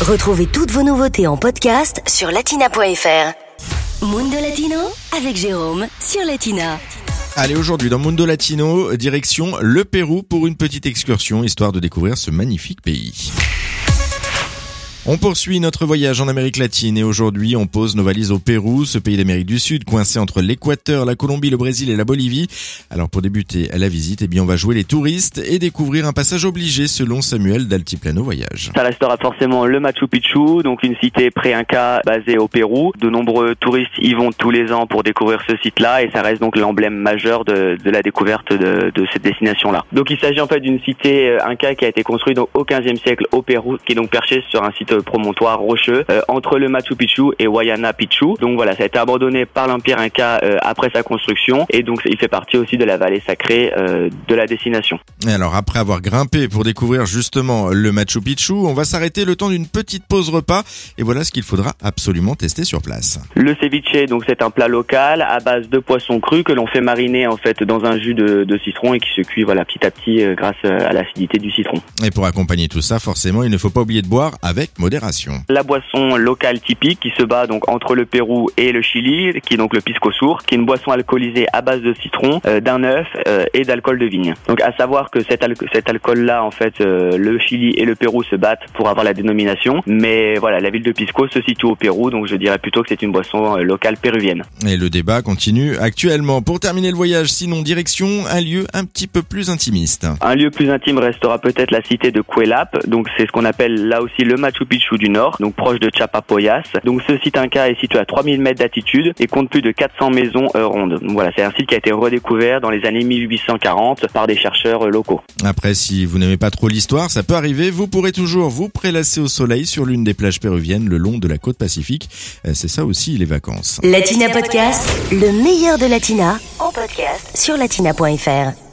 Retrouvez toutes vos nouveautés en podcast sur latina.fr. Mundo Latino avec Jérôme sur Latina. Allez, aujourd'hui dans Mundo Latino, direction le Pérou pour une petite excursion, histoire de découvrir ce magnifique pays. On poursuit notre voyage en Amérique latine et aujourd'hui on pose nos valises au Pérou, ce pays d'Amérique du Sud coincé entre l'Équateur, la Colombie, le Brésil et la Bolivie. Alors pour débuter la visite, eh bien on va jouer les touristes et découvrir un passage obligé selon Samuel d'Altiplano Voyage. Ça restera forcément le Machu Picchu, donc une cité pré-inca basée au Pérou. De nombreux touristes y vont tous les ans pour découvrir ce site-là et ça reste donc l'emblème majeur de, la découverte de, de cette destination-là. Donc il s'agit en fait d'une cité euh, inca qui a été construite au 15e siècle au Pérou, qui est donc perchée sur un site promontoire rocheux euh, entre le Machu Picchu et Huayana Picchu. Donc voilà, ça a été abandonné par l'Empire Inca euh, après sa construction et donc il fait partie aussi de la vallée sacrée euh, de la destination. Et alors après avoir grimpé pour découvrir justement le Machu Picchu, on va s'arrêter le temps d'une petite pause repas et voilà ce qu'il faudra absolument tester sur place. Le ceviche, donc c'est un plat local à base de poisson cru que l'on fait mariner en fait dans un jus de, de citron et qui se cuit voilà petit à petit grâce à l'acidité du citron. Et pour accompagner tout ça, forcément, il ne faut pas oublier de boire avec modération. La boisson locale typique qui se bat donc entre le Pérou et le Chili, qui est donc le pisco sour, qui est une boisson alcoolisée à base de citron, euh, d'un œuf euh, et d'alcool de vigne. Donc à savoir que cet, cet alcool-là, en fait, euh, le Chili et le Pérou se battent pour avoir la dénomination, mais voilà, la ville de Pisco se situe au Pérou, donc je dirais plutôt que c'est une boisson locale péruvienne. Et le débat continue actuellement. Pour terminer le voyage, sinon direction un lieu un petit peu plus intimiste. Un lieu plus intime restera peut-être la cité de Cuelap, donc c'est ce qu'on appelle là aussi le Machu Picchu du Nord, donc proche de Chapapoyas. Donc ce site Inca est situé à 3000 mètres d'altitude et compte plus de 400 maisons euh, rondes. Donc voilà, c'est un site qui a été redécouvert dans les années 1840 par des chercheurs euh, locaux. Après, si vous n'aimez pas trop l'histoire, ça peut arriver, vous pourrez toujours vous prélasser au soleil sur l'une des plages péruviennes le long de la côte pacifique. Euh, c'est ça aussi les vacances. Latina Podcast, le meilleur de Latina, en podcast sur latina.fr.